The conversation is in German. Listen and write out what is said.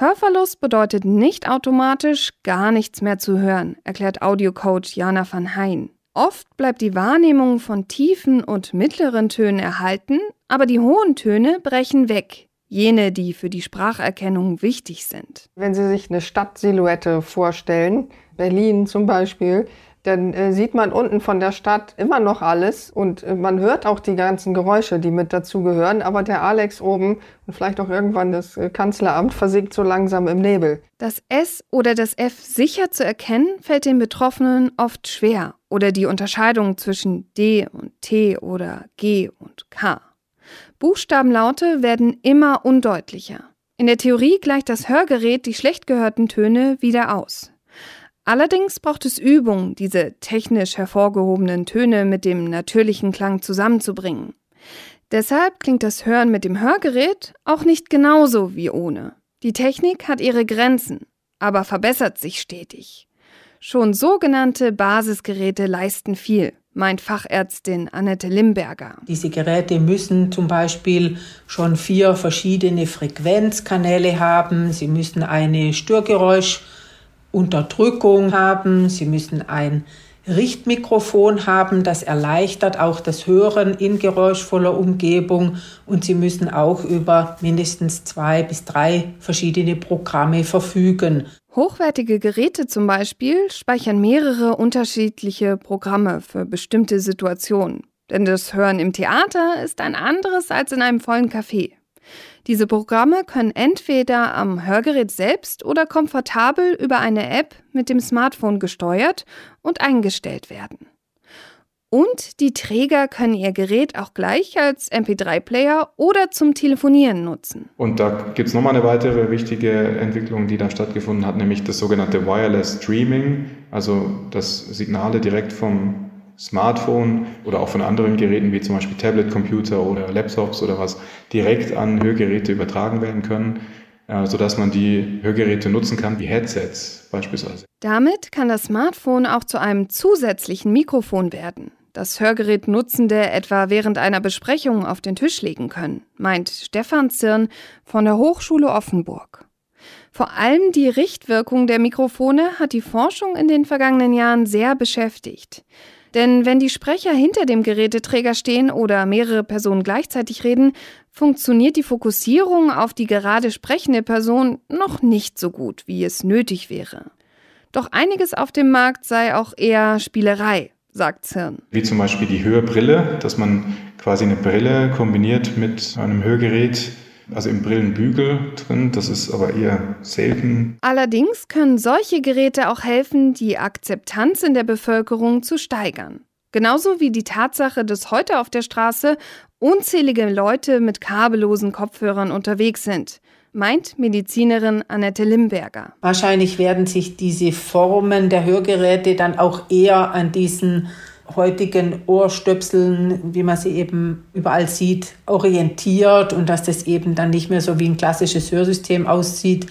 Hörverlust bedeutet nicht automatisch gar nichts mehr zu hören, erklärt Audiocoach Jana van Hein. Oft bleibt die Wahrnehmung von tiefen und mittleren Tönen erhalten, aber die hohen Töne brechen weg, jene, die für die Spracherkennung wichtig sind. Wenn Sie sich eine Stadtsilhouette vorstellen, Berlin zum Beispiel, dann äh, sieht man unten von der Stadt immer noch alles und äh, man hört auch die ganzen Geräusche, die mit dazugehören, aber der Alex oben und vielleicht auch irgendwann das äh, Kanzleramt versinkt so langsam im Nebel. Das S oder das F sicher zu erkennen, fällt den Betroffenen oft schwer oder die Unterscheidung zwischen D und T oder G und K. Buchstabenlaute werden immer undeutlicher. In der Theorie gleicht das Hörgerät die schlecht gehörten Töne wieder aus. Allerdings braucht es Übung, diese technisch hervorgehobenen Töne mit dem natürlichen Klang zusammenzubringen. Deshalb klingt das Hören mit dem Hörgerät auch nicht genauso wie ohne. Die Technik hat ihre Grenzen, aber verbessert sich stetig. Schon sogenannte Basisgeräte leisten viel, meint Fachärztin Annette Limberger. Diese Geräte müssen zum Beispiel schon vier verschiedene Frequenzkanäle haben. Sie müssen eine Störgeräusch Unterdrückung haben, sie müssen ein Richtmikrofon haben, das erleichtert auch das Hören in geräuschvoller Umgebung und Sie müssen auch über mindestens zwei bis drei verschiedene Programme verfügen. Hochwertige Geräte zum Beispiel speichern mehrere unterschiedliche Programme für bestimmte Situationen. Denn das Hören im Theater ist ein anderes als in einem vollen Café. Diese Programme können entweder am Hörgerät selbst oder komfortabel über eine App mit dem Smartphone gesteuert und eingestellt werden. Und die Träger können ihr Gerät auch gleich als MP3-Player oder zum Telefonieren nutzen. Und da gibt es nochmal eine weitere wichtige Entwicklung, die da stattgefunden hat, nämlich das sogenannte Wireless Streaming, also dass Signale direkt vom Smartphone oder auch von anderen Geräten wie zum Beispiel Tablet-Computer oder Laptops oder was direkt an Hörgeräte übertragen werden können, äh, sodass man die Hörgeräte nutzen kann wie Headsets beispielsweise. Damit kann das Smartphone auch zu einem zusätzlichen Mikrofon werden, das Hörgerätnutzende etwa während einer Besprechung auf den Tisch legen können, meint Stefan Zirn von der Hochschule Offenburg. Vor allem die Richtwirkung der Mikrofone hat die Forschung in den vergangenen Jahren sehr beschäftigt. Denn wenn die Sprecher hinter dem Geräteträger stehen oder mehrere Personen gleichzeitig reden, funktioniert die Fokussierung auf die gerade sprechende Person noch nicht so gut, wie es nötig wäre. Doch einiges auf dem Markt sei auch eher Spielerei, sagt Zirn. Wie zum Beispiel die Hörbrille, dass man quasi eine Brille kombiniert mit einem Hörgerät also im Brillenbügel drin. Das ist aber eher selten. Allerdings können solche Geräte auch helfen, die Akzeptanz in der Bevölkerung zu steigern. Genauso wie die Tatsache, dass heute auf der Straße unzählige Leute mit kabellosen Kopfhörern unterwegs sind, meint Medizinerin Annette Limberger. Wahrscheinlich werden sich diese Formen der Hörgeräte dann auch eher an diesen heutigen Ohrstöpseln, wie man sie eben überall sieht, orientiert und dass das eben dann nicht mehr so wie ein klassisches Hörsystem aussieht.